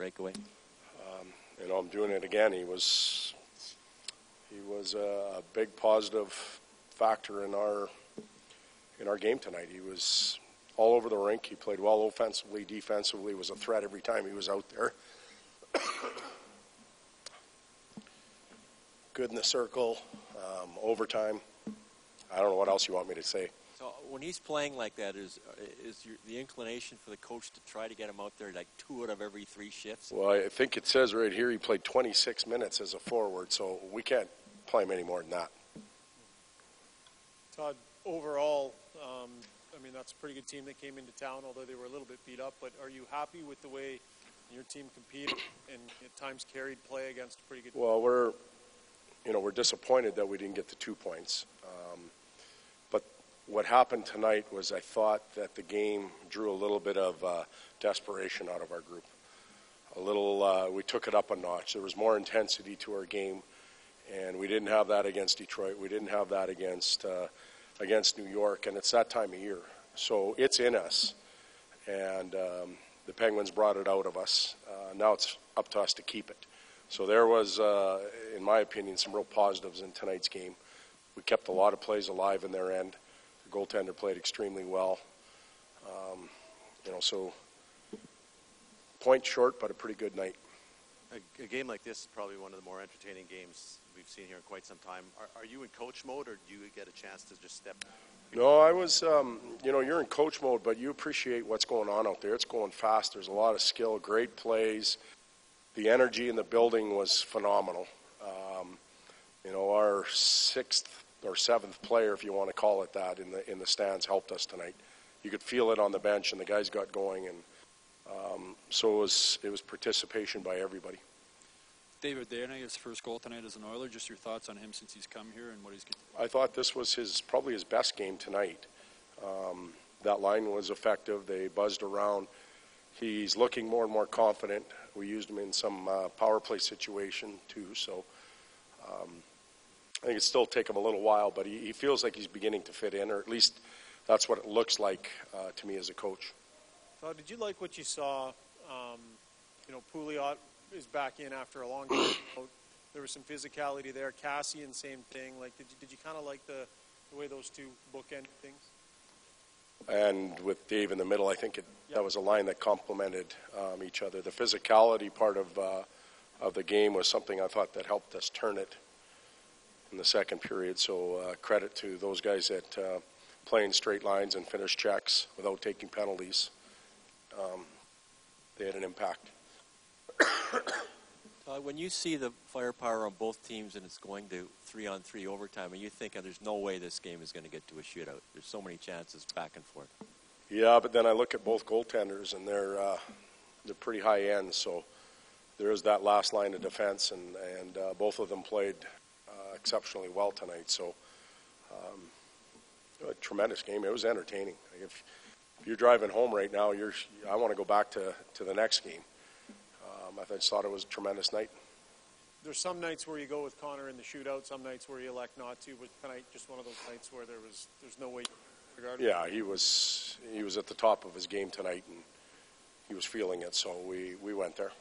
breakaway? you know, I'm doing it again. He was he was a big positive factor in our in our game tonight. He was all over the rink. He played well offensively, defensively. Was a threat every time he was out there. Good in the circle, um, overtime. I don't know what else you want me to say. So when he's playing like that, is is your, the inclination for the coach to try to get him out there like two out of every three shifts? Well, I think it says right here he played 26 minutes as a forward, so we can't play him any more than that. Todd, overall, um, I mean, that's a pretty good team that came into town, although they were a little bit beat up. But are you happy with the way your team competed and at times carried play against a pretty good Well, we're, you know, we're disappointed that we didn't get the two points. What happened tonight was I thought that the game drew a little bit of uh, desperation out of our group. A little, uh, we took it up a notch. There was more intensity to our game, and we didn't have that against Detroit. We didn't have that against uh, against New York, and it's that time of year. So it's in us, and um, the Penguins brought it out of us. Uh, now it's up to us to keep it. So there was, uh, in my opinion, some real positives in tonight's game. We kept a lot of plays alive in their end. Goaltender played extremely well. Um, you know, so point short, but a pretty good night. A, a, game like this is probably one of the more entertaining games we've seen here in quite some time. Are, are you in coach mode, or do you get a chance to just step? No, I was. Um, you know, you're in coach mode, but you appreciate what's going on out there. It's going fast. There's a lot of skill, great plays. The energy in the building was phenomenal. Um, you know, our sixth or seventh player, if you want to call it that, in the in the stands helped us tonight. You could feel it on the bench, and the guys got going, and um, so it was it was participation by everybody. David Desharnais, his first goal tonight as an Oiler. Just your thoughts on him since he's come here and what he's. Getting I thought this was his probably his best game tonight. Um, that line was effective. They buzzed around. He's looking more and more confident. We used him in some uh, power play situation too. So um, I think it still take him a little while, but he, he, feels like he's beginning to fit in, or at least that's what it looks like uh, to me as a coach. Todd, did you like what you saw? Um, you know, Pouliot is back in after a long time. There was some physicality there. Kassian, same thing. Like, did you, did you kind of like the, the way those two bookend things? And with Dave in the middle, I think it, yep. that was a line that complemented um, each other. The physicality part of uh, of the game was something I thought that helped us turn it in the second period. So uh, credit to those guys that uh, playing straight lines and finish checks without taking penalties. Um, they had an impact. Uh, when you see the firepower on both teams and it's going to three on three overtime, and you think oh, there's no way this game is going to get to a shootout. There's so many chances back and forth. Yeah, but then I look at both goaltenders and they're uh, they're pretty high end. So there is that last line of defense, and and uh, both of them played exceptionally well tonight. So um, a tremendous game. It was entertaining. If if you're driving home right now, you're I want to go back to to the next game. Um, I just thought it was a tremendous night. There's some nights where you go with Connor in the shootout, some nights where you elect not to, but tonight just one of those nights where there was there's no way. Yeah, he was he was at the top of his game tonight, and he was feeling it, so we we went there.